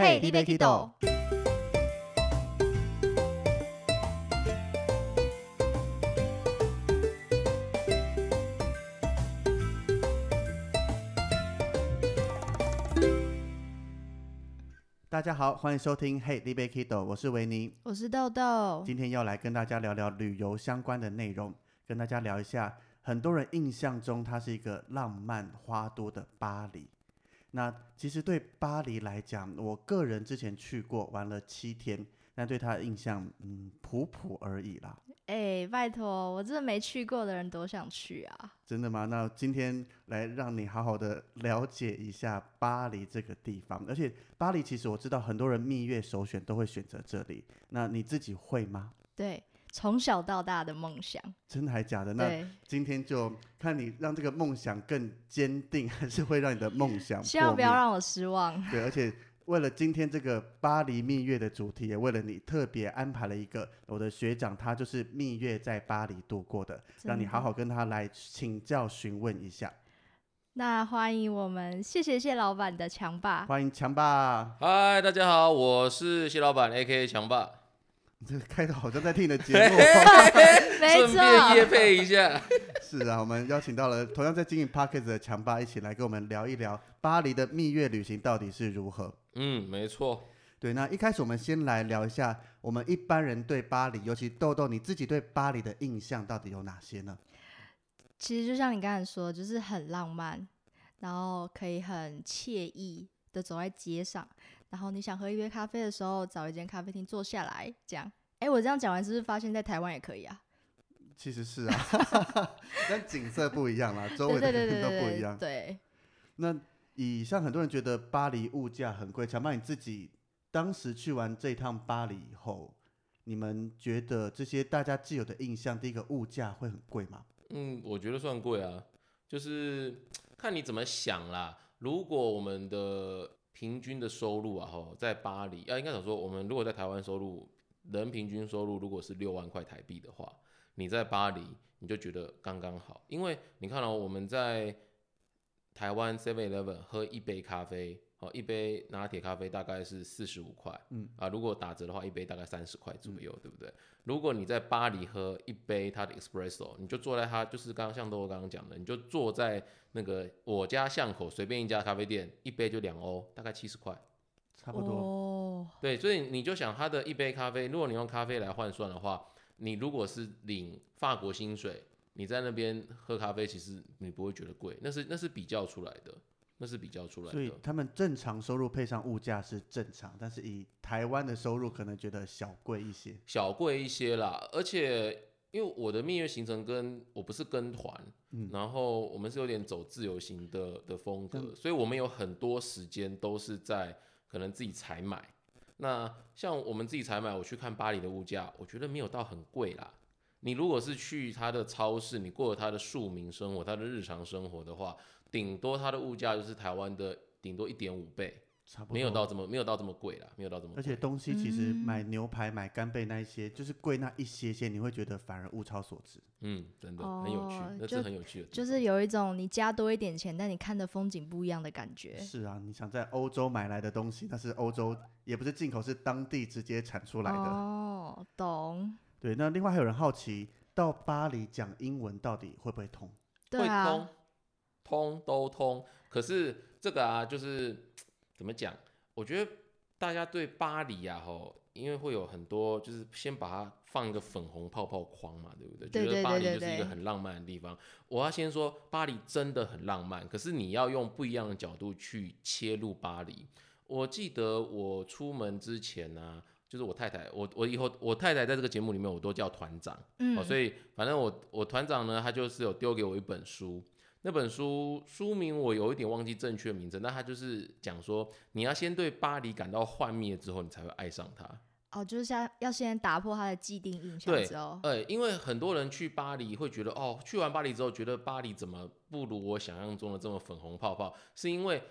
嘿你要去倒？大家好，欢迎收听《嘿，你要去倒》，我是维尼，我是豆豆。今天要来跟大家聊聊旅游相关的内容，跟大家聊一下很多人印象中它是一个浪漫花多的巴黎。那其实对巴黎来讲，我个人之前去过，玩了七天，但对它的印象，嗯，普普而已啦。哎，拜托，我真的没去过的人多想去啊！真的吗？那今天来让你好好的了解一下巴黎这个地方，而且巴黎其实我知道很多人蜜月首选都会选择这里，那你自己会吗？对。从小到大的梦想，真的还假的？那今天就看你让这个梦想更坚定，还是会让你的梦想？希望不要让我失望。对，而且为了今天这个巴黎蜜月的主题，也为了你特别安排了一个我的学长，他就是蜜月在巴黎度过的，让你好好跟他来请教询问一下。那欢迎我们谢谢谢老板的强爸，欢迎强爸。嗨，大家好，我是谢老板 A.K. 强爸。这个开头好像在听你的节目，顺便夜配一下。是啊，我们邀请到了同样在经营 Pockets 的强巴，一起来跟我们聊一聊巴黎的蜜月旅行到底是如何。嗯，没错。对，那一开始我们先来聊一下，我们一般人对巴黎，尤其豆豆你自己对巴黎的印象到底有哪些呢？其实就像你刚才说，就是很浪漫，然后可以很惬意的走在街上。然后你想喝一杯咖啡的时候，找一间咖啡厅坐下来，这样。哎，我这样讲完，是不是发现，在台湾也可以啊？其实是啊，但景色不一样啦，周围的人都不一样。对。那以像很多人觉得巴黎物价很贵，强爸你自己当时去完这趟巴黎以后，你们觉得这些大家既有的印象，第一个物价会很贵吗？嗯，我觉得算贵啊，就是看你怎么想啦。如果我们的平均的收入啊，吼，在巴黎啊，应该怎么说？我们如果在台湾收入，人平均收入如果是六万块台币的话，你在巴黎你就觉得刚刚好，因为你看哦，我们在台湾 Seven Eleven 喝一杯咖啡。哦，一杯拿铁咖啡大概是四十五块，嗯啊，如果打折的话，一杯大概三十块左右，对不对？如果你在巴黎喝一杯它的 espresso，你就坐在它，就是刚刚像豆豆刚刚讲的，你就坐在那个我家巷口随便一家咖啡店，一杯就两欧，大概七十块，差不多。哦，对，所以你就想它的一杯咖啡，如果你用咖啡来换算的话，你如果是领法国薪水，你在那边喝咖啡，其实你不会觉得贵，那是那是比较出来的。那是比较出来的，所以他们正常收入配上物价是正常，但是以台湾的收入可能觉得小贵一些，小贵一些啦。而且因为我的蜜月行程跟我不是跟团，嗯，然后我们是有点走自由行的的风格，所以我们有很多时间都是在可能自己采买。那像我们自己采买，我去看巴黎的物价，我觉得没有到很贵啦。你如果是去他的超市，你过了他的庶民生活，他的日常生活的话。顶多它的物价就是台湾的顶多一点五倍，差不多没有到这么没有到这么贵啦，没有到这么。而且东西其实买牛排、买干贝那一些，就是贵那一些些，你会觉得反而物超所值。嗯，真的很有趣，那是很有趣的。就是有一种你加多一点钱，但你看的风景不一样的感觉。是啊，你想在欧洲买来的东西，那是欧洲也不是进口，是当地直接产出来的。哦，懂。对，那另外还有人好奇，到巴黎讲英文到底会不会通？会通。通都通，可是这个啊，就是怎么讲？我觉得大家对巴黎啊，吼，因为会有很多，就是先把它放一个粉红泡泡框嘛，对不对？觉得巴黎就是一个很浪漫的地方。我要先说，巴黎真的很浪漫，可是你要用不一样的角度去切入巴黎。我记得我出门之前呢，就是我太太，我我以后我太太在这个节目里面我都叫团长，嗯，所以反正我我团长呢，他就是有丢给我一本书。那本书书名我有一点忘记正确名字，那他就是讲说，你要先对巴黎感到幻灭之后，你才会爱上它。哦，就是要要先打破他的既定印象之后。对，因为很多人去巴黎会觉得，哦，去完巴黎之后觉得巴黎怎么不如我想象中的这么粉红泡泡，是因为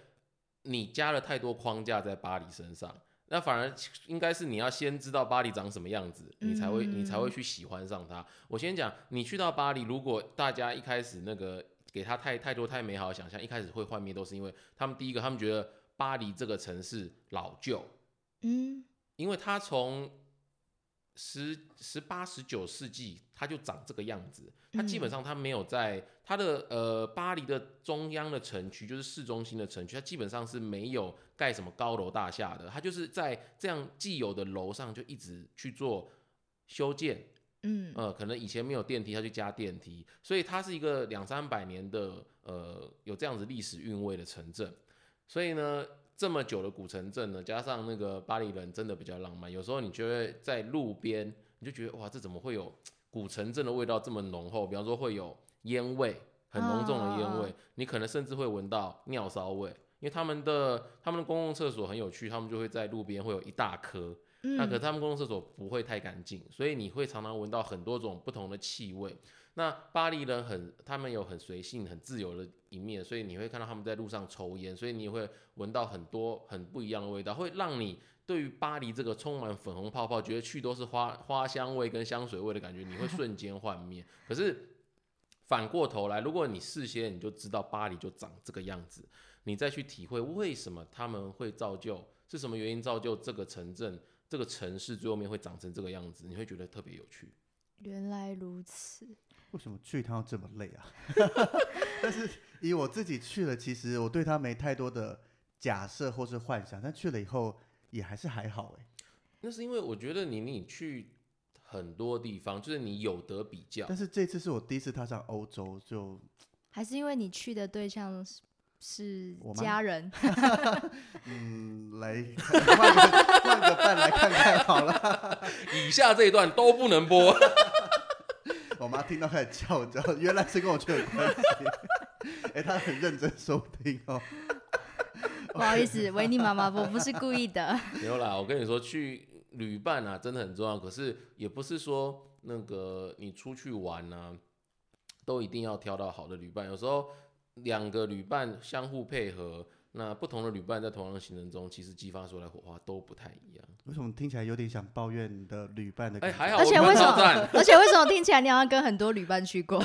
你加了太多框架在巴黎身上。那反而应该是你要先知道巴黎长什么样子，你才会你才会去喜欢上它。我先讲，你去到巴黎，如果大家一开始那个。给他太太多太美好的想象，一开始会幻灭，都是因为他们第一个，他们觉得巴黎这个城市老旧，嗯，因为它从十十八、十九世纪，它就长这个样子。它基本上它没有在它的呃巴黎的中央的城区，就是市中心的城区，它基本上是没有盖什么高楼大厦的。它就是在这样既有的楼上就一直去做修建，嗯，呃，可能以前没有电梯，它就加电梯，所以它是一个两三百年的呃有这样子历史韵味的城镇。所以呢，这么久的古城镇呢，加上那个巴黎人真的比较浪漫，有时候你就会在路边，你就觉得哇，这怎么会有古城镇的味道这么浓厚？比方说会有烟味，很浓重的烟味，啊你可能甚至会闻到尿骚味。因为他们的他们的公共厕所很有趣，他们就会在路边会有一大颗，那可是嗯，他们公共厕所不会太干净，所以你会常常闻到很多种不同的气味。那巴黎人很，他们有很随性、很自由的一面，所以你会看到他们在路上抽烟，所以你也会闻到很多很不一样的味道，会让你对于巴黎这个充满粉红泡泡，觉得去都是花花香味跟香水味的感觉，你会瞬间幻灭。可是反过头来，如果你事先你就知道巴黎就长这个样子，你再去体会为什么他们会造就，是什么原因造就这个城镇、这个城市最后面会长成这个样子，你会觉得特别有趣。原来如此。为什么去一趟要这么累啊？但是以我自己去了，其实我对他没太多的假设或是幻想，但去了以后也还是还好哎。那是因为我觉得你你去很多地方，就是你有得比较但。是这次是我第一次踏上欧洲，就还是因为你去的对象是家人，嗯，来 换个换个伴来看看好了。以下这一段都不能播。我妈听到开始叫，你知道，原来是跟我去有关系。哎、她很认真收听哦。不好意思，维尼妈妈，我不是故意的。没有啦，我跟你说，去旅伴啊，真的很重要。可是也不是说那个你出去玩啊，都一定要挑到好的旅伴。有时候两个旅伴相互配合，那不同的旅伴在同样的行程中，其实激发出来火花都不太一样。为什么听起来有点想抱怨你的旅伴的哎、感觉？还好，而且为什么？而且为什么听起来你好像跟很多旅伴去过？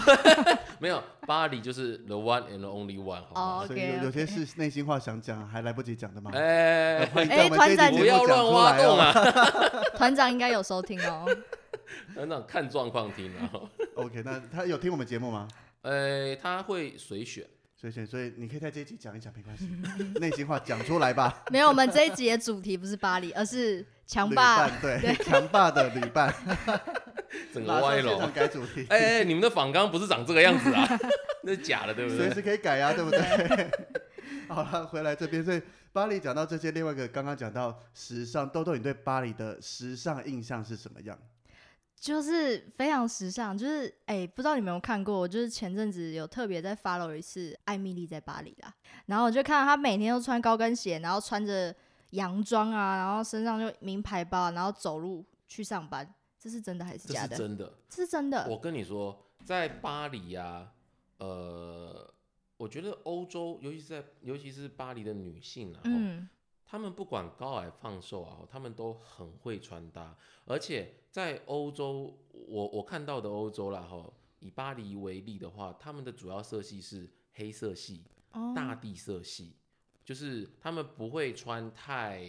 没有，巴黎就是 the one and the only one，好吗？哦所以有有些是内心话想讲，还来不及讲的吗？哎、哎团长不要乱挖。洞啊！团长应该有收听哦。团长看状况听啊。OK，那他有听我们节目吗？呃，他会随选。所以，所以你可以在这一集讲一讲，没关系，内心话讲出来吧。没有，我们这一集的主题不是巴黎，而是强旅霸。伴对，强霸的旅伴，整个歪楼。现场改主题，哎、哎，你们的仿纲不是长这个样子啊？那是假的，对不对？随时可以改呀、对不对？好了，回来这边，所以巴黎讲到这些，另外一个刚刚讲到时尚，豆豆，你对巴黎的时尚印象是什么样？就是非常时尚，就是哎、不知道你们有没有看过？我就是前阵子有特别在 follow 一次艾米丽在巴黎啦，然后我就看到她每天都穿高跟鞋，然后穿着洋装啊，然后身上就名牌包啊，然后走路去上班，这是真的还是假的？是真的。这是真的。我跟你说，在巴黎呀、呃，我觉得欧洲，尤其是在尤其是巴黎的女性啊，嗯，嗯，她们不管高矮胖瘦啊，他们都很会穿搭，而且在欧洲，我我看到的欧洲啦，哈，以巴黎为例的话，他们的主要色系是黑色系、哦，大地色系，就是他们不会穿太、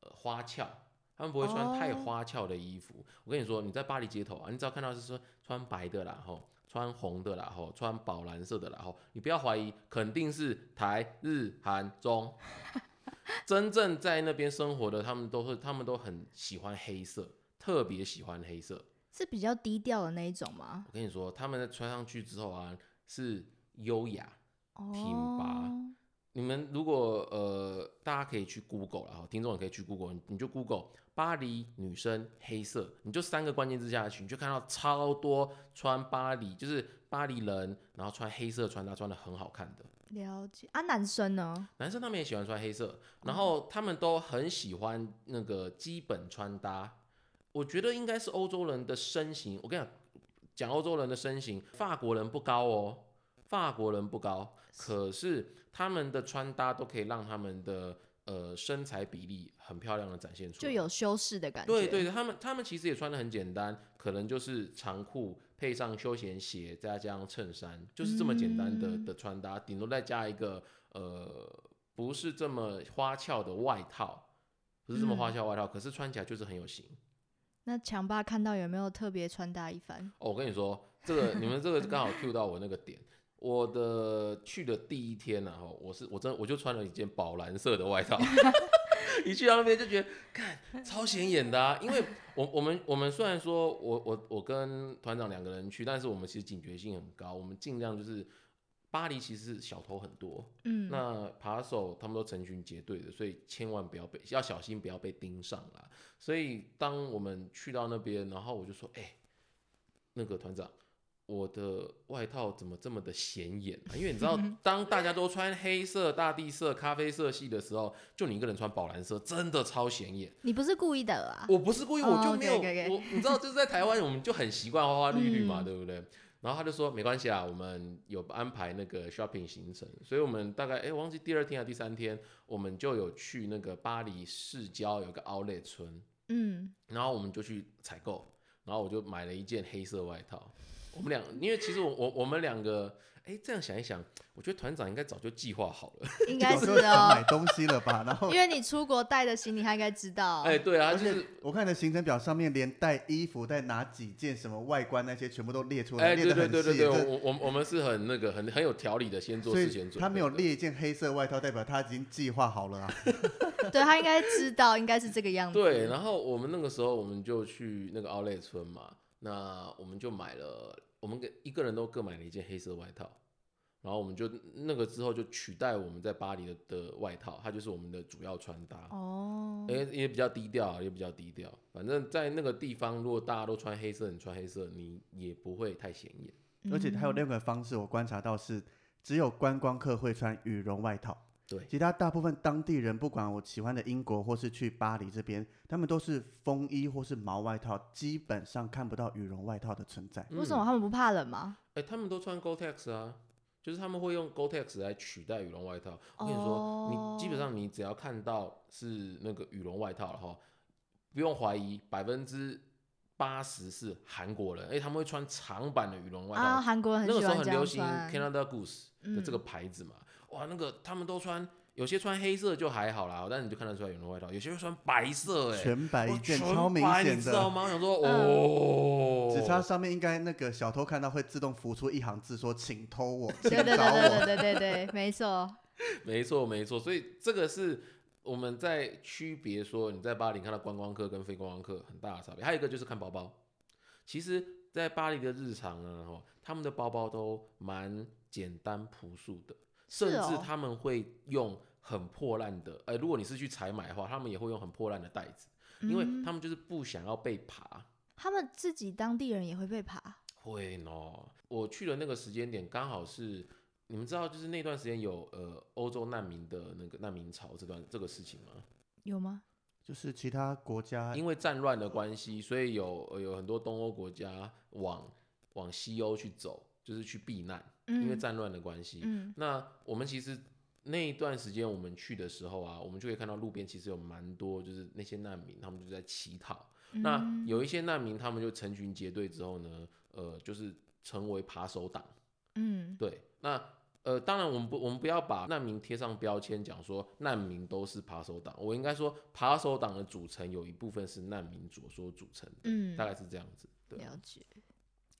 呃、花俏，他们不会穿太哦花俏的衣服。我跟你说，你在巴黎街头啊，你只要看到是说穿白的啦，吼，穿红的啦，吼，穿宝蓝色的啦，吼，你不要怀疑，肯定是台日韩中。真正在那边生活的，他们都是，他们都很喜欢黑色，特别喜欢黑色。是比较低调的那一种吗？我跟你说，他们在穿上去之后啊，是优雅，哦，挺拔你们如果呃，大家可以去 Google 然后听众也可以去 Google，你你就 Google 巴黎女生黑色，你就三个关键字下去，你就看到超多穿巴黎，就是巴黎人，然后穿黑色穿搭穿的很好看的。了解啊，男生呢？男生他们也喜欢穿黑色，然后他们都很喜欢那个基本穿搭。我觉得应该是欧洲人的身形。我跟你讲，讲欧洲人的身形，法国人不高哦，法国人不高，可是他们的穿搭都可以让他们的呃身材比例很漂亮的展现出来，就有修饰的感觉。对对，他们他们其实也穿的很简单，可能就是长裤配上休闲鞋，再加上衬衫，就是这么简单的、嗯的穿搭，顶多再加一个呃不是这么花俏的外套，不是这么花嗯俏外套，可是穿起来就是很有型。那强爸看到有没有特别穿搭一番？哦，我跟你说，这个你们这个刚好 cue 到我那个点。我的去的第一天呢、啊，吼我是我真的我就穿了一件宝蓝色的外套，一去到那边就觉得，看超显眼的啊！因为我我们我们虽然说我我我跟团长两个人去，但是我们其实警觉性很高，我们尽量就是巴黎其实小偷很多，嗯，那扒手他们都成群结队的，所以千万不要被要小心，不要被盯上啦。所以当我们去到那边，然后我就说：“哎、那个团长，我的外套怎么这么的显眼啊？因为你知道，当大家都穿黑色、大地色、咖啡色系的时候，就你一个人穿宝蓝色，真的超显眼。你不是故意的啊？我不是故意，哦我就没有、我，你知道，就是在台湾，我们就很习惯花花绿绿嘛，嗯对不对？然后他就说没关系啊，我们有安排那个 shopping 行程，所以我们大概哎、忘记第二天还是第三天，我们就有去那个巴黎市郊有个 outlet 村，嗯，然后我们就去采购，然后我就买了一件黑色外套。我们两，因为其实我我我们两个，哎、这样想一想，我觉得团长应该早就计划好了。应该是哦买，东西了吧？然后因为你出国带的行李，他应该知道。哎、对啊，而且就是我看你的行程表上面，连带衣服、带哪几件、什么外观那些，全部都列出来，哎、对列的很细。对对对对，这我我我们是很那个很很有条理的，先做事前准备的。以他没有列一件黑色外套，代表他已经计划好了啊。对他应该知道，应该是这个样子。对，然后我们那个时候我们就去那个奥莱村嘛，那我们就买了，我们给一个人都各买了一件黑色外套，然后我们就那个之后就取代我们在巴黎的的外套，它就是我们的主要穿搭。哦，也也比较低调啊，也比较低调。反正，在那个地方，如果大家都穿黑色，你穿黑色，你也不会太显眼。而且还有嗯另一个方式，我观察到是只有观光客会穿羽绒外套。对其他大部分当地人，不管我喜欢的英国或是去巴黎这边，他们都是风衣或是毛外套，基本上看不到羽绒外套的存在。为什么他们不怕冷吗？哎、他们都穿 Gore-Tex 啊，就是他们会用 Gore-Tex 来取代羽绒外套。我跟你说，你基本上你只要看到是那个羽绒外套了哈，不用怀疑，百分之八十是韩国人，哎、他们会穿长版的羽绒外套。啊，韩国人很那个时候很流行。Canada Goose 的这个嗯牌子嘛，哇，那个他们都穿，有些穿黑色就还好啦，但是你就看得出来有人外套，有些会穿白色、哎，全白一哇件，全超明白显的。你知道吗？我想说，嗯哦，只差上面应该那个小偷看到会自动浮出一行字说：“请偷我，请对对找我。对对对对对，没错。没错没错，所以这个是我们在区别说你在巴黎看到观光客跟非观光客很大的差别。还有一个就是看包包，其实，在巴黎的日常呢，哦，他们的包包都蛮简单朴素的，甚至他们会用很破烂的，呃，如果你是去采买的话，他们也会用很破烂的袋子，因为嗯他们就是不想要被爬。他们自己当地人也会被爬。会呢，我去的那个时间点刚好是，你们知道，就是那段时间有呃欧洲难民的那个难民潮这段这个事情吗？有吗？就是其他国家因为战乱的关系，所以有呃有很多东欧国家往往西欧去走，就是去避难，因为嗯战乱的关系。嗯那我们其实那一段时间我们去的时候啊，我们就可以看到路边其实有蛮多就是那些难民，他们就在乞讨。那嗯有一些难民，他们就成群结队之后呢，呃，就是成为扒手党。嗯对，那呃，当然我们不，我们不要把难民贴上标签，讲说难民都是扒手党。我应该说，扒手党的组成有一部分是难民所所组成的，嗯，大概是这样子。对，了解。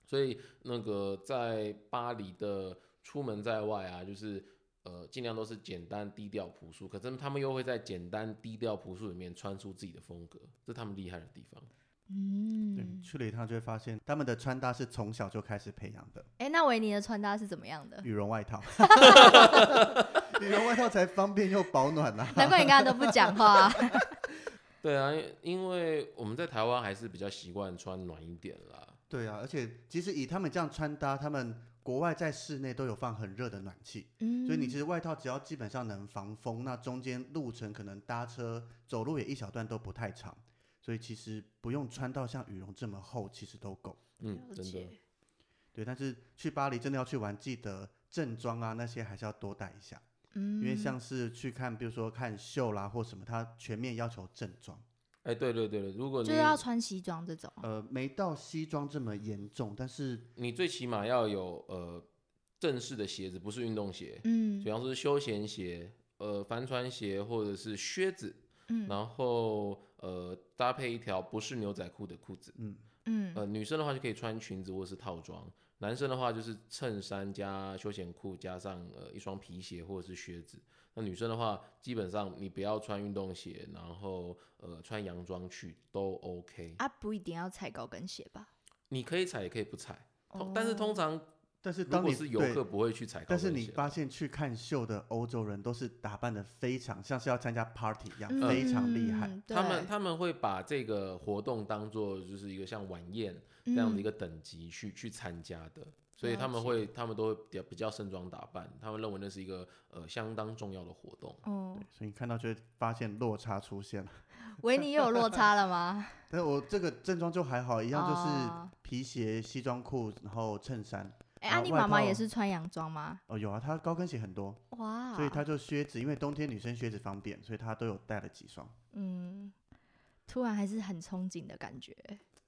所以那个在巴黎的出门在外啊，就是呃，尽量都是简单低调朴素，可是他们又会在简单低调朴素里面穿出自己的风格，这是他们厉害的地方。对嗯，去了一趟就会发现，他们的穿搭是从小就开始培养的。哎，那维尼的穿搭是怎么样的？羽绒外套，羽绒外套才方便又保暖啦、难怪你刚刚都不讲话。对啊，因因为我们在台湾还是比较习惯穿暖一点啦。对啊，而且其实以他们这样穿搭，他们国外在室内都有放很热的暖气，嗯，所以你其实外套只要基本上能防风，那中间路程可能搭车、走路也一小段都不太长，所以其实不用穿到像羽绒这么厚，其实都够。嗯，了真的。对，但是去巴黎真的要去玩，记得正装啊那些还是要多带一下，嗯，因为像是去看，比如说看秀啦或什么，它全面要求正装。哎、对对对对，如果你就是要穿西装这种。呃，没到西装这么严重，但是你最起码要有呃正式的鞋子，不是运动鞋，嗯比方说是休闲鞋、呃帆船鞋或者是靴子，嗯然后呃搭配一条不是牛仔裤的裤子。嗯，嗯呃，女生的话就可以穿裙子或是套装，男生的话就是衬衫加休闲裤加上呃一双皮鞋或者是靴子。那女生的话，基本上你不要穿运动鞋，然后呃穿洋装去都 OK。啊，不一定要踩高跟鞋吧？你可以踩也可以不踩，通但是通哦常但是当你如果是游客不会去采购但。是你发现去看秀的欧洲人都是打扮的非常像是要参加 party 一样，嗯非常厉害。他们他们会把这个活动当做就是一个像晚宴这样的一嗯个等级去、去参加的，所以他们会他们都会比较比较盛装打扮，他们认为那是一个呃相当重要的活动。哦，所以你看到就会发现落差出现了。维尼也有落差了吗？但是我这个正装就还好，一样就是哦皮鞋、西装裤，然后衬衫。哎，然后外啊，你妈妈也是穿洋装吗？哦，有啊，她高跟鞋很多，哇，所以她就靴子，因为冬天女生靴子方便，所以她都有带了几双，嗯，突然还是很憧憬的感觉。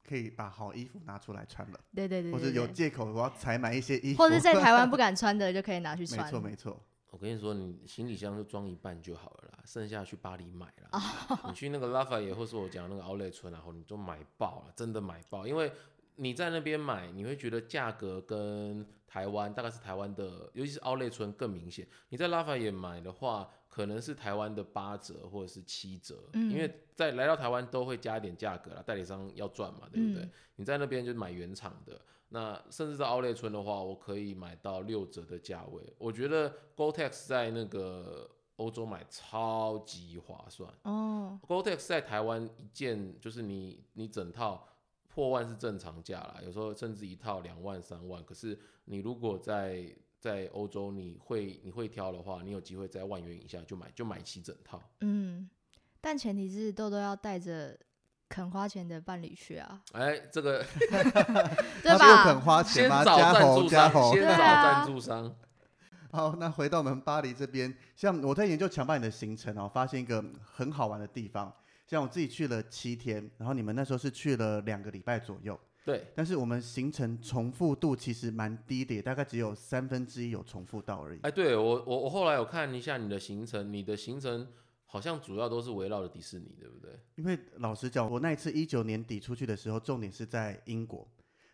可以把好衣服拿出来穿了，对对对或者有借口我要采买一些衣服，或者在台湾不 敢穿的就可以拿去穿没穿。错没错，我跟你说，你行李箱就装一半就好了啦，剩下去巴黎买啦。哦你去那个拉法也，或是我讲那个奥莱村，然后你就买爆了，真的买爆，因为你在那边买，你会觉得价格跟台湾大概是台湾的，尤其是奥莱村更明显。你在拉法也买的话，可能是台湾的八折或者是七折，嗯因为在来到台湾都会加一点价格啦，代理商要赚嘛，对不对？嗯你在那边就买原厂的，那甚至在奥莱村的话，我可以买到六折的价位。我觉得 Gore-Tex 在那个欧洲买超级划算。哦，Gore-Tex 在台湾一件就是你你整套破万是正常价啦，有时候甚至一套两万三万。可是你如果在在欧洲你会你会挑的话，你有机会在万元以下就买就买齐整套。嗯，但前提是豆豆要带着肯花钱的伴侣去啊，哎，这个 对她不又肯？花钱吗？先找加赞助商，猴加猴。先找对啊赞助商。好，那回到我们巴黎这边，像我在研究强巴你的行程哦，发现一个很好玩的地方。像我自己去了七天，然后你们那时候是去了两个礼拜左右，对，但是我们行程重复度其实蛮低的，大概只有三分之一有重复到而已。哎，对我我我后来有看一下你的行程，你的行程好像主要都是围绕着迪士尼，对不对？因为老实讲，我那一次一九年底出去的时候，重点是在英国，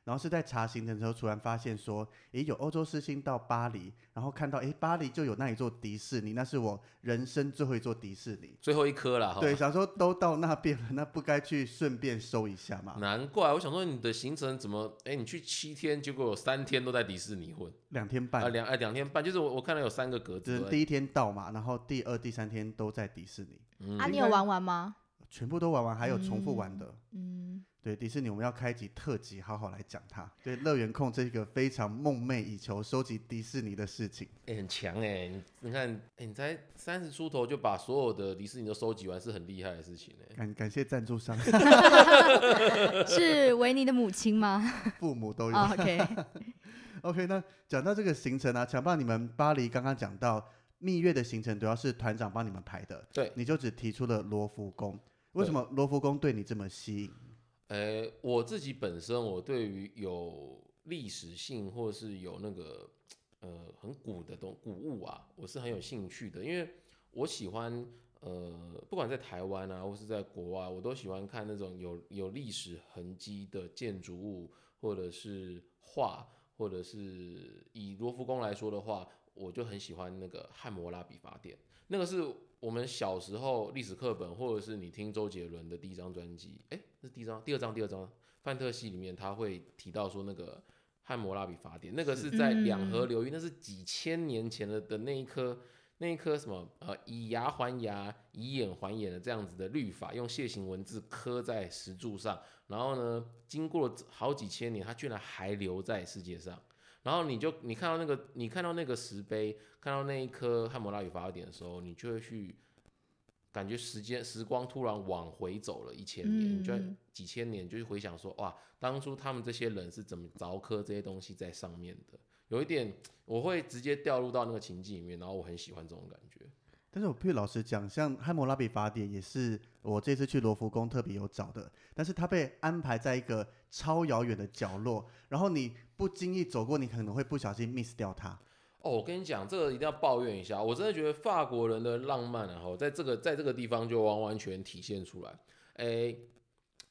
然后是在查行程的时候，突然发现说，诶，有欧洲之星到巴黎，然后看到诶，巴黎就有那一座迪士尼，那是我人生最后一座迪士尼。最后一颗了，哈。对，想说都到那边了，那不该去顺便收一下嘛？难怪我想说你的行程怎么，哎，你去七天，结果有三天都在迪士尼混，啊两天半啊，两哎两天半，就是我我看到有三个格子，就是第一天到嘛，然后第二、第三天都在迪士尼，嗯啊，你有玩完吗？全部都玩完，还有重复玩的。嗯，对，迪士尼我们要开集特辑，好好来讲它。对，乐园控这个非常梦寐以求收集迪士尼的事情。哎很强哎，你你看，哎你才三十出头就把所有的迪士尼都收集完，是很厉害的事情哎。感感谢赞助商 是维尼的母亲吗？父母都有。哦 OK，OK，那讲到这个行程啊，强爸，你们巴黎刚刚讲到蜜月的行程，主要是团长帮你们排的，对，你就只提出了罗浮宫。为什么罗浮宫对你这么吸引？呃，我自己本身我对于有历史性或是有那个呃很古的东古物啊，我是很有兴趣的，因为我喜欢呃不管在台湾啊或是在国外，我都喜欢看那种有有历史痕迹的建筑物或者是画，或者是以罗浮宫来说的话，我就很喜欢那个汉谟拉比法典，那个是我们小时候历史课本，或者是你听周杰伦的第一张专辑，哎、那是第一张、第二张、第二张范特西里面，他会提到说那个汉谟拉比法典，那个是在两河流域，那是几千年前的的那一颗那一颗什么呃以牙还牙，以眼还眼的这样子的律法，用楔形文字刻在石柱上，然后呢，经过了好几千年，它居然还留在世界上。然后你就你看到那个你看到那个石碑，看到那一颗汉谟拉比法典的时候，你就会去感觉时间时光突然往回走了一千年，你就几千年，就去回想说哇，当初他们这些人是怎么凿刻这些东西在上面的，有一点我会直接掉入到那个情境里面，然后我很喜欢这种感觉。但是我必须老实讲，像汉谟拉比法典也是我这次去罗浮宫特别有找的，但是它被安排在一个超遥远的角落，然后你不经意走过，你可能会不小心 miss 掉它。哦，我跟你讲，这个一定要抱怨一下，我真的觉得法国人的浪漫然后在这个在这个地方就完完全体现出来。哎，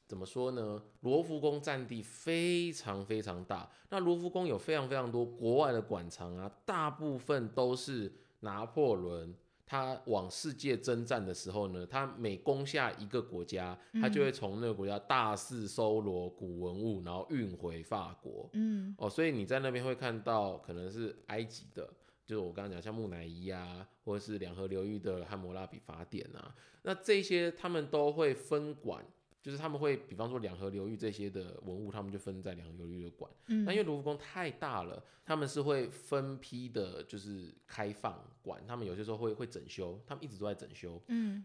怎么说呢？罗浮宫占地非常非常大，那罗浮宫有非常非常多国外的馆藏啊，大部分都是拿破仑。他往世界征战的时候呢，他每攻下一个国家，他就会从那个国家大肆搜罗古文物，然后运回法国。嗯，哦，所以你在那边会看到可能是埃及的，就是我刚刚讲像木乃伊啊，或者是两河流域的汉谟拉比法典啊，那这些他们都会分管。就是他们会，比方说两河流域这些的文物，他们就分在两河流域的馆。嗯，那因为卢浮宫太大了，他们是会分批的，就是开放馆。他们有些时候会会整修，他们一直都在整修。嗯，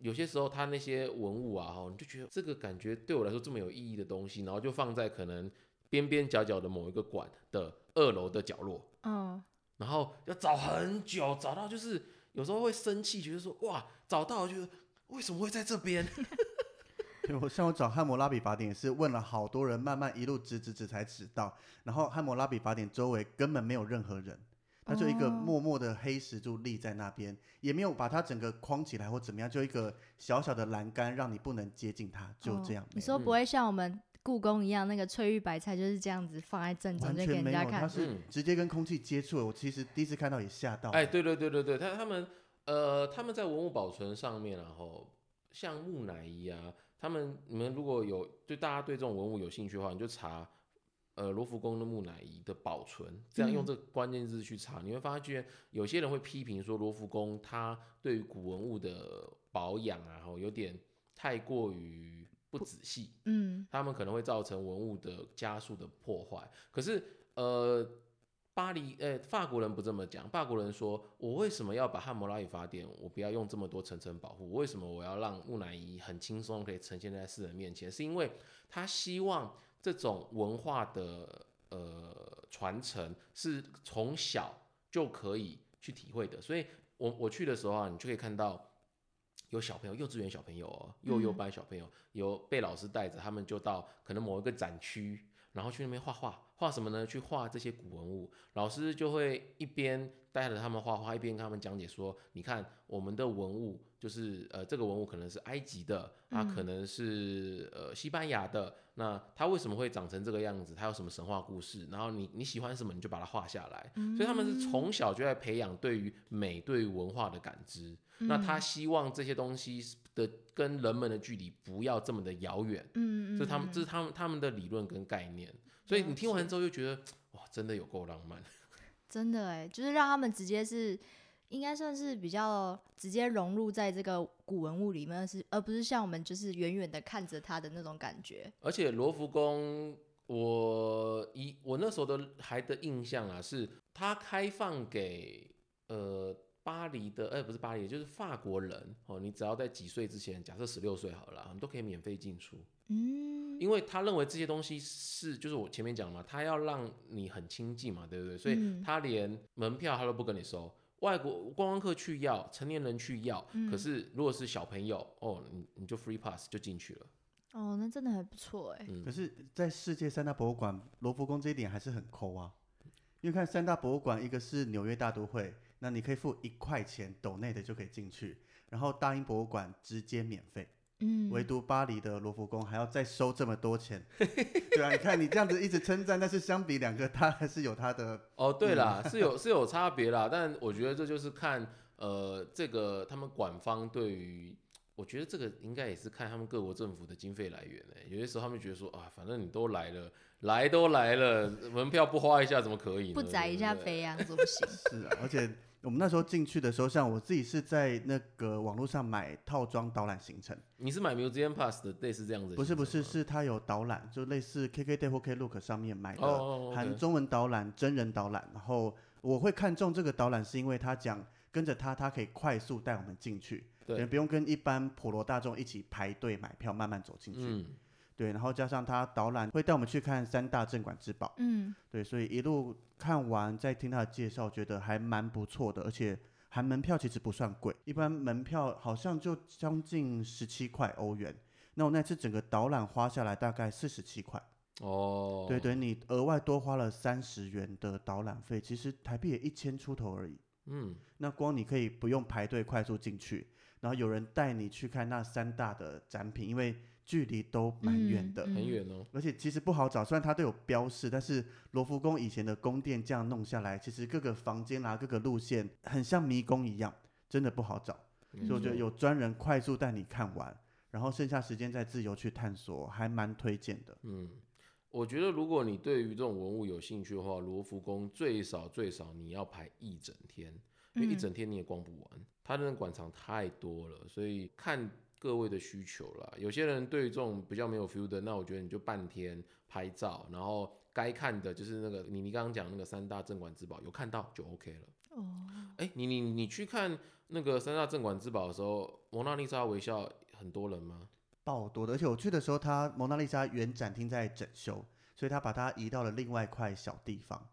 有些时候他那些文物啊，哈，你就觉得这个感觉对我来说这么有意义的东西，然后就放在可能边边角角的某一个馆的二楼的角落。嗯，然后要找很久，找到就是有时候会生气，觉得说哇，找到就是为什么会在这边？我像我找汉谟拉比法典也是问了好多人，慢慢一路指指指才指到。然后汉谟拉比法典周围根本没有任何人，它就一个默默的黑石柱立在那边，也没有把它整个框起来或怎么样，就一个小小的栏杆让你不能接近它，就这样。你说不会像我们故宫一样，那个翠玉白菜就是这样子放在正中间给人家看，它是直接跟空气接触。我其实第一次看到也吓到。哎，对对对对对，他他们呃他们在文物保存上面，然后像木乃伊啊。他们，你们如果有对大家对这种文物有兴趣的话，你就查，呃，罗浮宫的木乃伊的保存，这样用这个关键字去查，你会发现有些人会批评说罗浮宫它对于古文物的保养啊，后有点太过于不仔细，嗯，他们可能会造成文物的加速的破坏。可是，呃。巴黎，呃，法国人不这么讲。法国人说：“我为什么要把汉谟拉比法典，我不要用这么多层层保护？为什么我要让木乃伊很轻松可以呈现在世人面前？是因为他希望这种文化的呃传承是从小就可以去体会的。所以，我我去的时候啊，你就可以看到有小朋友，幼稚园小朋友哦，幼幼班小朋友，有被老师带着，他们就到可能某一个展区。”然后去那边画画，画什么呢？去画这些古文物。老师就会一边带着他们画画，一边跟他们讲解说：“你看，我们的文物就是呃，这个文物可能是埃及的，它可能是呃西班牙的。那它为什么会长成这个样子？它有什么神话故事？然后你你喜欢什么，你就把它画下来。所以他们是从小就在培养对于美、对于文化的感知。那他希望这些东西的跟人们的距离不要这么的遥远。嗯嗯，这是他们这是他们他们的理论跟概念。所以你听完之后就觉得哇，真的有够浪漫。真的哎，就是让他们直接是应该算是比较直接融入在这个古文物里面，是而不是像我们就是远远的看着它的那种感觉。而且罗浮宫，我一我那时候的还的印象啊，是它开放给呃。巴黎的，哎，不是巴黎，就是法国人哦。你只要在几岁之前，假设十六岁好了，你都可以免费进出。嗯，因为他认为这些东西是，就是我前面讲嘛，他要让你很亲近嘛，对不对？所以他连门票他都不跟你收。外国观光客去要，成年人去要，可是如果是小朋友，哦，你你就 free pass 就进去了。哦，那真的还不错哎。可是，在世界三大博物馆，罗浮宫这一点还是很抠啊。因为看三大博物馆，一个是纽约大都会。那你可以付一块钱，斗内的就可以进去，然后大英博物馆直接免费，嗯，唯独巴黎的罗浮宫还要再收这么多钱，对啊，你看你这样子一直称赞，但是相比两个，它还是有它的哦，对啦，是有是有差别啦，但我觉得这就是看呃这个他们管方对于，我觉得这个应该也是看他们各国政府的经费来源诶，有些时候他们觉得说啊，反正你都来了。来都来了，门票不花一下怎么可以？不宰一下肥羊怎么行？是啊，而且我们那时候进去的时候，像我自己是在那个网络上买套装导览行程。你是买 Museum Pass 的，类似这样子？不是不是，是它有导览，就类似 KKday 或 Klook 上面买的，含中文导览、真人导览。然后我会看中这个导览，是因为他讲跟着他，他可以快速带我们进去，对，不用跟一般普罗大众一起排队买票，慢慢走进去。嗯。对，然后加上他导览会带我们去看三大镇馆之宝，嗯，对，所以一路看完再听他的介绍，觉得还蛮不错的，而且含门票其实不算贵，一般门票好像就将近十七块欧元，那我那次整个导览花下来大概四十七块。哦，对对，你额外多花了三十元的导览费，其实台币也一千出头而已。嗯，那光你可以不用排队快速进去，然后有人带你去看那三大的展品，因为距离都蛮远的，嗯很远哦。而且其实不好找。虽然它都有标示，但是罗浮宫以前的宫殿这样弄下来，其实各个房间啊、各个路线很像迷宫一样，真的不好找。所以我觉得有专人快速带你看完，然后剩下时间再自由去探索，还蛮推荐的。嗯，我觉得如果你对于这种文物有兴趣的话，罗浮宫最少最少你要排一整天，因为一嗯整天你也逛不完，它的馆藏太多了，所以看各位的需求啦。有些人对于这种比较没有 feel 的，那我觉得你就半天拍照，然后该看的就是那个你你刚刚讲那个三大镇馆之宝有看到就 OK 了。哦，哎、你你你去看那个三大镇馆之宝的时候，蒙娜丽莎微笑很多人吗？爆多的，而且我去的时候，它蒙娜丽莎原展厅在整修，所以他把它移到了另外一块小地方。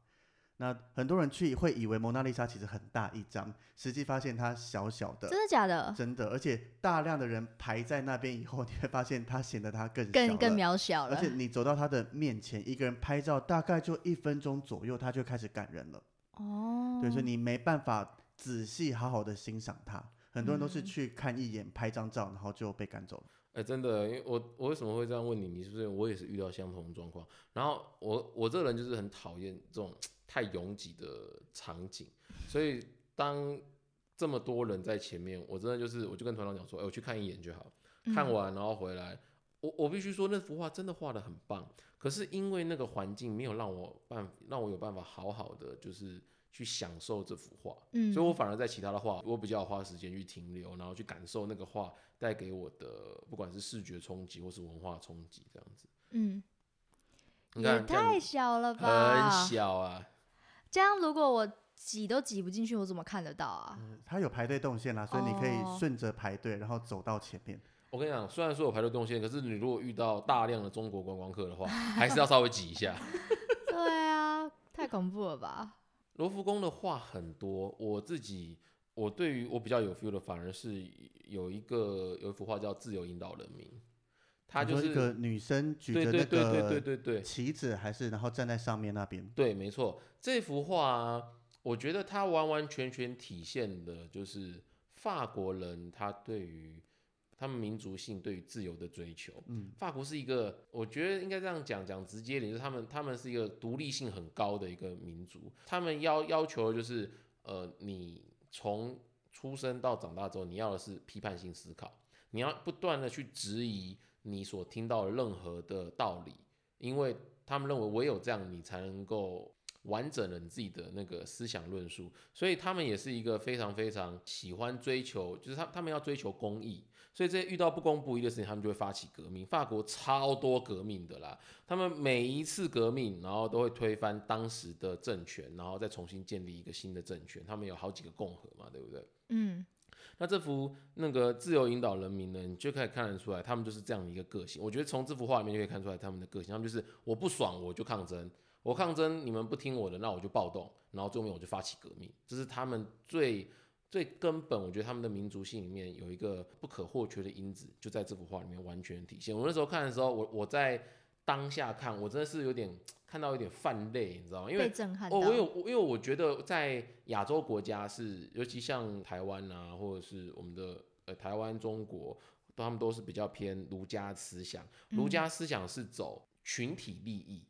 那很多人去会以为蒙娜丽莎其实很大一张，实际发现它小小的，真的假的？真的，而且大量的人排在那边以后，你会发现它显得它更小更更渺小了而且。你走到它的面前，一个人拍照大概就一分钟左右，它就开始赶人了。哦，对，所以你没办法仔细好好的欣赏它。很多人都是嗯去看一眼、拍张照，然后就被赶走了。哎、真的，因为我我为什么会这样问你？你是不是我也是遇到相同的状况？然后我我这个人就是很讨厌这种 太拥挤的场景，所以当这么多人在前面，我真的就是我就跟团长讲说，哎、我去看一眼就好，看嗯完然后回来。我我必须说那幅画真的画的很棒，可是因为那个环境没有让我办让我有办法好好的就是去享受这幅画，嗯，所以我反而在其他的画，我比较花时间去停留，然后去感受那个画带给我的，不管是视觉冲击或是文化冲击，这样子。嗯，你也看，这样太小了吧？很小啊，这样如果我挤都挤不进去，我怎么看得到啊？嗯，它有排队动线啦，所以你可哦以顺着排队，然后走到前面。我跟你讲，虽然说有排队动线，可是你如果遇到大量的中国观光客的话，还是要稍微挤一下。对啊，太恐怖了吧？罗浮宫的画很多，我自己我对于我比较有 feel 的，反而是有一个有一幅画叫《自由引导人民》，它就是个女生举对着那对对对对个对对旗子，还是然后站在上面那边。对，没错，这幅画、啊，我觉得它完完全全体现的就是法国人他对于他们民族性对于自由的追求。嗯，法国是一个，我觉得应该这样讲，讲直接点，就是他们他们是一个独立性很高的一个民族，他们要要求的就是，呃，你从出生到长大之后，你要的是批判性思考，你要不断的去质疑你所听到的任何的道理，因为他们认为唯有这样，你才能够完整了你自己的那个思想论述，所以他们也是一个非常非常喜欢追求，就是他他们要追求公义，所以这些遇到不公不义的事情，他们就会发起革命。法国超多革命的啦，他们每一次革命，然后都会推翻当时的政权，然后再重新建立一个新的政权。他们有好几个共和嘛，对不对？嗯，那这幅那个自由引导人民呢，你就可以看得出来，他们就是这样的一个个性。我觉得从这幅画里面就可以看出来他们的个性，他们就是我不爽我就抗争，我抗争你们不听我的，那我就暴动，然后最后面我就发起革命，这是他们最最根本。我觉得他们的民族性里面有一个不可或缺的因子，就在这幅画里面完全体现。我那时候看的时候，我我在当下看，我真的是有点看到有点泛泪，你知道吗？因为被震撼。哦，我有，我因为我觉得在亚洲国家是，尤其像台湾啊，或者是我们的呃台湾、中国，他们都是比较偏儒家思想。儒嗯家思想是走群体利益，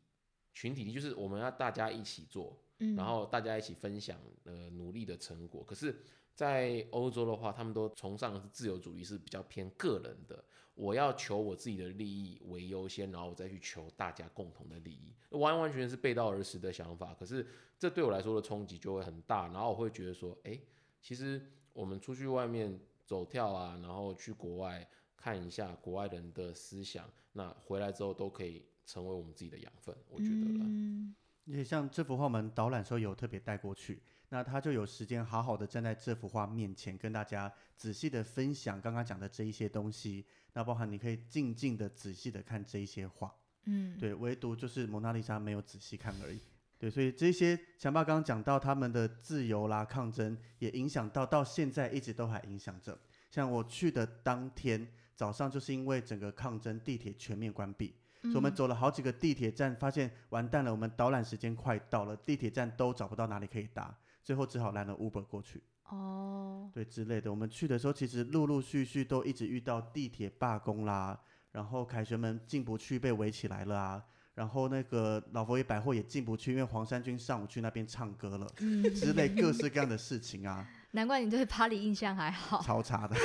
群体力就是我们要大家一起做，嗯，然后大家一起分享呃努力的成果。可是，在欧洲的话，他们都崇尚的是自由主义，是比较偏个人的。我要求我自己的利益为优先，然后我再去求大家共同的利益，完完全全是背道而驰的想法。可是这对我来说的冲击就会很大，然后我会觉得说，哎、其实我们出去外面走跳啊，然后去国外看一下国外人的思想，那回来之后都可以成为我们自己的养分，我觉得啦。嗯而且像这幅画，我们导览时候有特别带过去，那他就有时间好好的站在这幅画面前，跟大家仔细的分享刚刚讲的这一些东西。那包含你可以静静的、仔细的看这一些画，嗯，对，唯独就是蒙娜丽莎没有仔细看而已。对，所以这些强爸刚刚讲到他们的自由啦、抗争，也影响到到现在一直都还影响着。像我去的当天早上，就是因为整个抗争地铁全面关闭，所以我们嗯走了好几个地铁站，发现完蛋了，我们导览时间快到了，地铁站都找不到哪里可以搭，最后只好拦了 Uber 过去，哦，对之类的。我们去的时候，其实陆陆续续都一直遇到地铁罢工啦，然后凯旋门进不去被围起来了啊，然后那个老佛爷百货也进不去，因为黄山军上午去那边唱歌了嗯，之类各式各样的事情啊，难怪你对巴黎印象还好。超差的。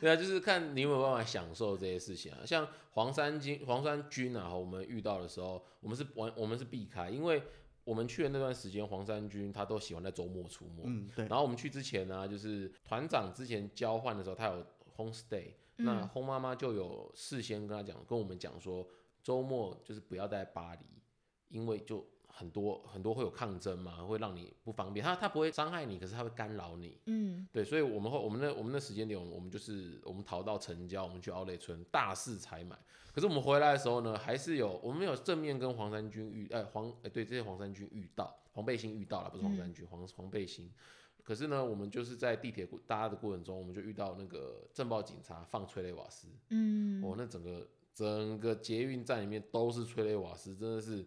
对啊，就是看你有没有办法享受这些事情啊。像黄山军黄山军啊，我们遇到的时候，我们是完我们是避开，因为我们去的那段时间，黄山军他都喜欢在周末出没。嗯，对然，后我们去之前呢、就是团长之前交换的时候，他有 home stay，、那嗯 home 妈妈就有事先跟他讲，跟我们讲说，周末就是不要在巴黎，因为就很多很多会有抗争嘛，会让你不方便。他他不会伤害你，可是他会干扰你。嗯，对，所以我们后我们那我们那时间点，我们就是我们逃到城郊，我们去奥莱村大肆采买。可是我们回来的时候呢，还是有我们有正面跟黄山军遇，哎、黄哎、对这些黄山军遇到，黄背心遇到了，不是黄山军，黄黄背心。可是呢，我们就是在地铁过搭的过程中，我们就遇到那个镇暴警察放催泪瓦斯，嗯，哦，那整个整个捷运站里面都是催泪瓦斯，真的是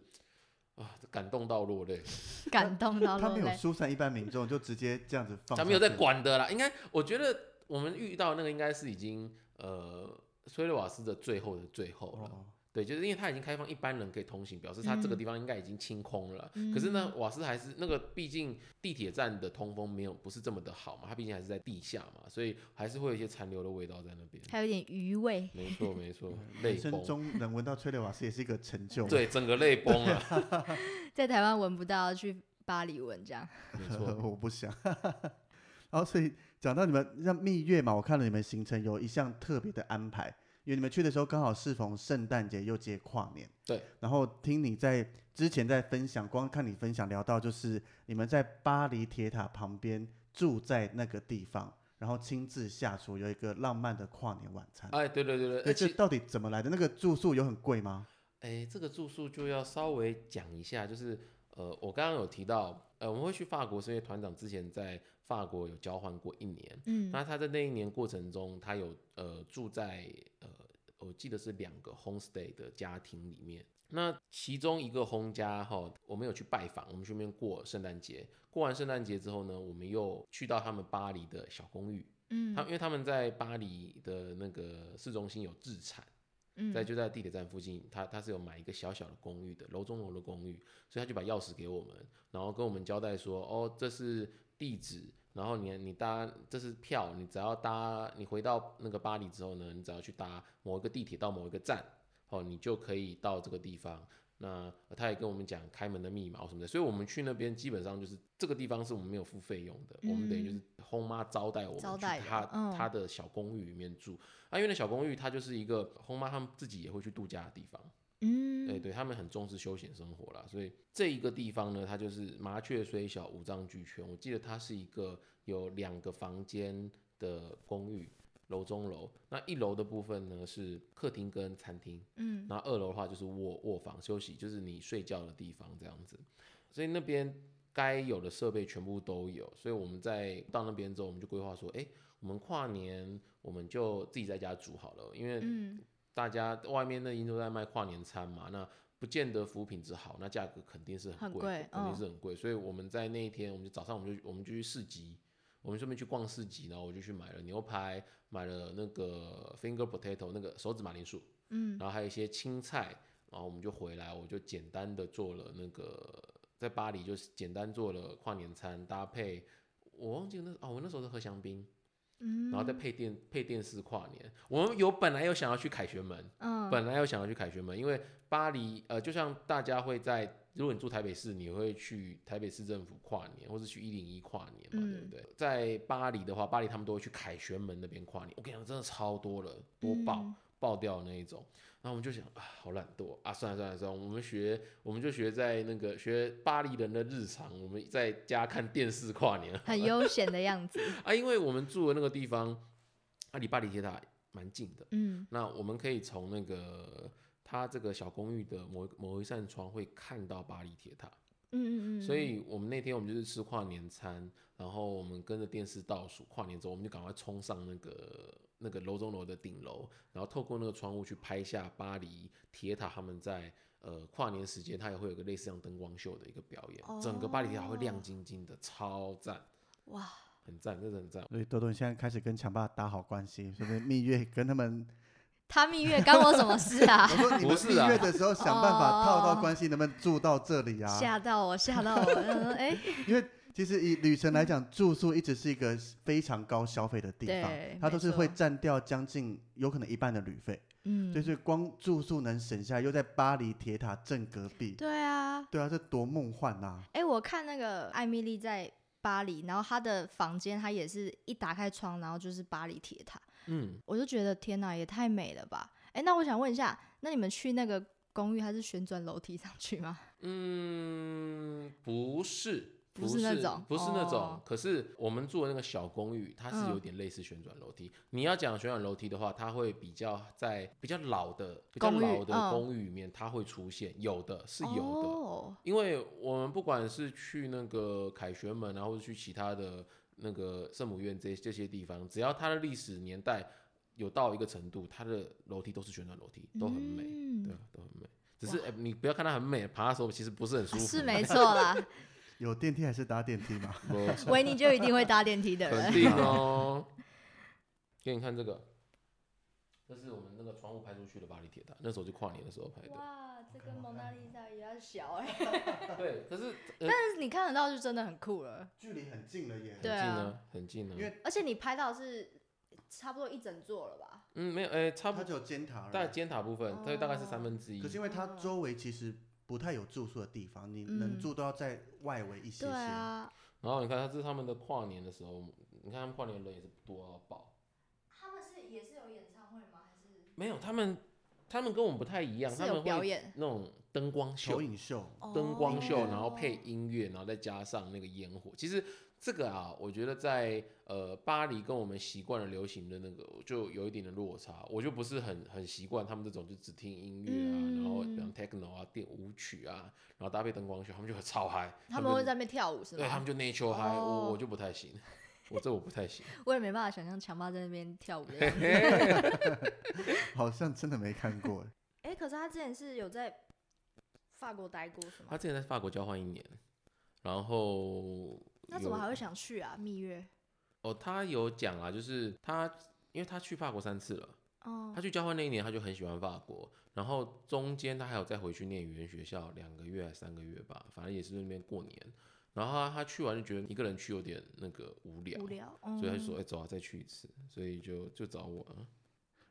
啊，感动到落泪。感动到他没有泪。疏散一般民众，就直接这样子放。他没有在。管的啦。应该，我觉得我们遇到那个应该是已经呃崔勒瓦斯的最后的最后了。哦，对，就是因为它已经开放一般人可以通行，表示它这个嗯地方应该已经清空了。可是呢，瓦斯还是那个，毕竟地铁站的通风没有不是这么的好嘛，它毕竟还是在地下嘛，所以还是会有一些残留的味道在那边。还有点余味。没错，没错，泪人生崩。中 能闻到催泪瓦斯也是一个成就。，对，整个泪崩了。在台湾闻不到，去巴黎闻这样。没错，我不想。然后所以讲到你们像蜜月嘛，我看了你们行程有一项特别的安排，因为你们去的时候刚好适逢圣诞节又接跨年。对。然后听你在之前在分享，光看你分享聊到就是你们在巴黎铁塔旁边住在那个地方，然后亲自下厨有一个浪漫的跨年晚餐。哎，对对对对，对，而且这到底怎么来的？那个住宿有很贵吗？哎，这个住宿就要稍微讲一下，就是呃，我刚刚有提到，呃，我们会去法国，是因为团长之前在法国有交换过一年，嗯那他在那一年过程中，他有呃住在呃，我记得是两个 homestay 的家庭里面。那其中一个 home 家哈，我们有去拜访，我们去那边过圣诞节。过完圣诞节之后呢，我们又去到他们巴黎的小公寓。嗯他因为他们在巴黎的那个市中心有自产。嗯在就在地铁站附近，他他是有买一个小小的公寓的楼中楼的公寓，所以他就把钥匙给我们，然后跟我们交代说，哦，这是地址，然后你你搭这是票，你只要搭你回到那个巴黎之后呢，你只要去搭某一个地铁到某一个站，哦，你就可以到这个地方。那他也跟我们讲开门的密码什么的，所以我们去那边基本上就是这个地方是我们没有付费用的，我们等于就是轰妈招待我们去他嗯他的小公寓里面住。啊，因为那小公寓它就是一个轰妈他们自己也会去度假的地方，嗯对对，他们很重视休闲生活啦，所以这一个地方呢，它就是麻雀虽小，五脏俱全。我记得它是一个有两个房间的公寓，楼中楼。那一楼的部分呢是客厅跟餐厅，嗯那二楼的话就是卧卧房休息，就是你睡觉的地方这样子。所以那边该有的设备全部都有，所以我们在到那边之后，我们就规划说，哎、我们跨年我们就自己在家煮好了，因为嗯大家外面那已经都在卖跨年餐嘛，那不见得服务品质好，那价格肯定是很很贵肯定嗯是很贵。所以我们在那一天，我们就早上我们就我们就去市集，我们顺便去逛市集，然后我就去买了牛排，买了那个 finger potato 那个手指马铃薯，嗯然后还有一些青菜，然后我们就回来，我就简单的做了那个在巴黎就是简单做了跨年餐，搭配我忘记那哦，我那时候是喝香槟，嗯，然后再配电配电视跨年。我们有本来有想要去凯旋门，嗯本来有想要去凯旋门，因为巴黎呃，就像大家会在。如果你住台北市，你会去台北市政府跨年，或是去一零一跨年嘛，对嗯不对？在巴黎的话，巴黎他们都会去凯旋门那边跨年。我跟你讲，真的超多了，多爆！嗯爆掉的那一种。然后我们就想啊，好懒惰啊，算了算了算了，我们学我们就学在那个学巴黎人的日常，我们在家看电视跨年很悠闲的样子。啊，因为我们住的那个地方，啊离巴黎铁塔蛮近的，嗯那我们可以从那个它这个小公寓的某某一扇窗会看到巴黎铁塔。嗯嗯嗯，所以我们那天我们就是吃跨年餐，然后我们跟着电视倒数跨年之后，我们就赶快冲上那个那个楼中楼的顶楼，然后透过那个窗户去拍下巴黎铁塔他们在呃跨年时间，它也会有个类似像灯光秀的一个表演，整个巴黎铁塔会亮晶晶的，超赞，哇，很赞，真的很赞。所以多多你现在开始跟强爸打好关系，是不是？蜜月跟他们，他蜜月干我什么事啊 我？说你们蜜月的时候想办法套到哦关系，能不能住到这里啊？吓到我，吓到我，嗯哎，因为其实以旅程来讲，住宿一直是一个非常高消费的地方，它都是会占掉将近有可能一半的旅费，嗯，就是光住宿能省下，又在巴黎铁塔正隔壁，对啊，对啊，这多梦幻呐！哎，我看那个艾米丽在巴黎，然后她的房间，她也是一打开窗，然后就是巴黎铁塔，嗯，我就觉得天哪，也太美了吧！哎，那我想问一下，那你们去那个公寓，它是旋转楼梯上去吗？嗯，不是，不是是那种不是那种。哦可是我们住的那个小公寓，它是有嗯点类似旋转楼梯。你要讲旋转楼梯的话，它会比较在比较老的、比较老的嗯公寓里面，它会出现，有的是有的。哦，因为我们不管是去那个凯旋门啊，或者去其他的那个圣母院这这些地方，只要它的历史年代有到一个程度，它的楼梯都是旋转楼梯，都很美，嗯对，都很美。只是、哎你不要看它很美，爬的时候其实不是很舒服。是没错啦，有电梯还是搭电梯嘛？没错，维尼就一定会搭电梯的人。肯定哦。给你看这个，这是我们那个窗户拍出去的巴黎铁塔，那时候就跨年的时候拍的。哇，这跟蒙娜丽莎一样小哎、对，可是、呃、但是你看得到就真的很酷了，距离很近了耶。很对啊近了，很近了。因为而且你拍到是差不多一整座了吧？嗯，没有，哎、差不多它只有尖塔而已，大概尖塔部分，它大概是三分之一可。是因为它周围其实不太有住宿的地方，你嗯能住都要在外围一些对些。啊，然后你看，它这是他们的跨年的时候，你看他们跨年人也是多到爆。他们是也是有演唱会吗？还是没有，他们他们跟我们不太一样，他们会表演？那种灯光秀投，影秀，灯光秀，哦然后配音乐，然后再加上那个烟火。其实这个啊，我觉得在呃巴黎跟我们习惯了流行的那个，就有一点的落差。我就不是很很习惯他们这种就只听音乐啊，然后比方 techno 啊、电舞曲啊，然后搭配灯光秀，他们就很超嗨。他们会在那边跳舞是吗？对他们就 nature 嗨，哦我我就不太行，我这我不太行。我也没办法想象强爸在那边跳舞的样子。好像真的没看过。哎、可是他之前是有在法国待过是吗他？之前在法国交换一年，然后有那怎么还会想去啊？蜜月？哦，他有讲啊，就是他因为他去法国三次了，哦他去交换那一年他就很喜欢法国，然后中间他还有再回去念语言学校两个月还三个月吧，反正也是那边过年。然后他他去完就觉得一个人去有点那个无聊，无聊，所以他就说：“嗯哎、走啊，再去一次。”所以就就找我了。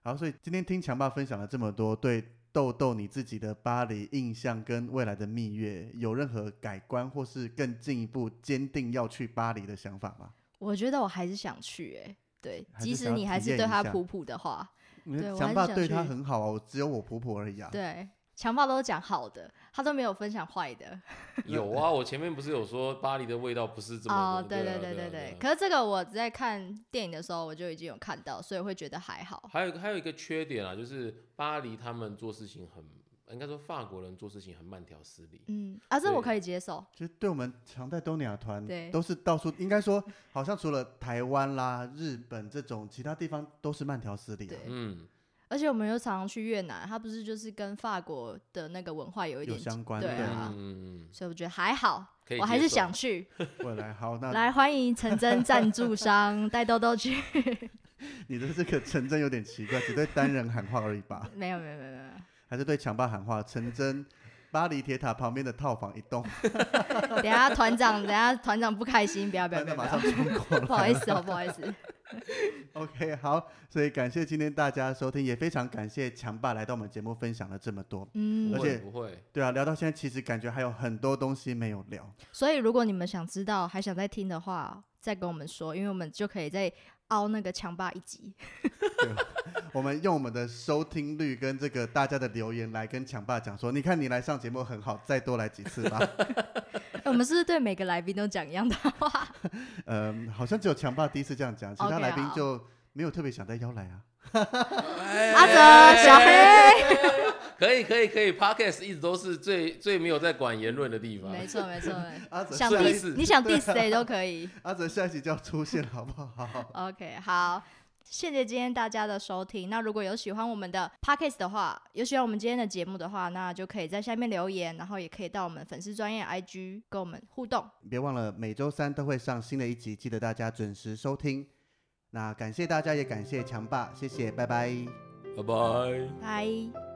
好，所以今天听强爸分享了这么多，对豆豆你自己的巴黎印象跟未来的蜜月有任何改观，或是更进一步坚定要去巴黎的想法吗？我觉得我还是想去哎、对，即使你还是对他普普的话，对我强爸对他很好啊，我只有我婆婆而已啊。对，强暴都讲好的，他都没有分享坏的。有啊，我前面不是有说巴黎的味道不是这么哦，的对对啊对啊对对可是这个我在看电影的时候我就已经有看到，所以会觉得还好。还有一个还有一个缺点啊，就是巴黎他们做事情很，应该说法国人做事情很慢条斯理。嗯，啊，这我可以接受。其实对我们常在东南亚团对都是到处，应该说好像除了台湾啦、日本这种，其他地方都是慢条斯理、的。嗯，而且我们又常常去越南，它不是就是跟法国的那个文化有一有点相关对对啊，嗯，所以我觉得还好可以，我还是受想去。未来好，那来，欢迎陈真 赞助商带豆豆去。你的这个陈真有点奇怪，只对单人喊话而已吧？没有没有没有没有，还是对强爸喊话？陈真，巴黎铁塔旁边的套房一栋，等一下团长，等一下团长不开心，不要不要那不要，马上冲过来。不好意思哦，不好意思。OK，好，所以感谢今天大家收听，也非常感谢强爸来到我们节目分享了这么多。嗯，而且不会，对啊，聊到现在，其实感觉还有很多东西没有聊。所以如果你们想知道，还想再听的话，再跟我们说，因为我们就可以再凹那个强霸一集。我们用我们的收听率跟这个大家的留言来跟强爸讲说，你看你来上节目很好，再多来几次吧。哎 我们是不是对每个来宾都讲一样的话？嗯，好像只有强爸第一次这样讲，其他来宾就没有特别想再邀来啊。哎阿泽、小黑，可以可以可以，Podcast 一直都是最最没有在管言论的地方。没错没错，阿哲想 diss 你想 diss 谁都可以。阿哲下一集就要出现了，好不好？OK，好，谢谢今天大家的收听。那如果有喜欢我们的 Podcast 的话，有喜欢我们今天的节目的话，那就可以在下面留言，然后也可以到我们粉丝专业 IG 跟我们互动。别忘了每周三都会上新的一集，记得大家准时收听。那感谢大家，也感谢强爸，谢谢，拜拜。拜拜。拜。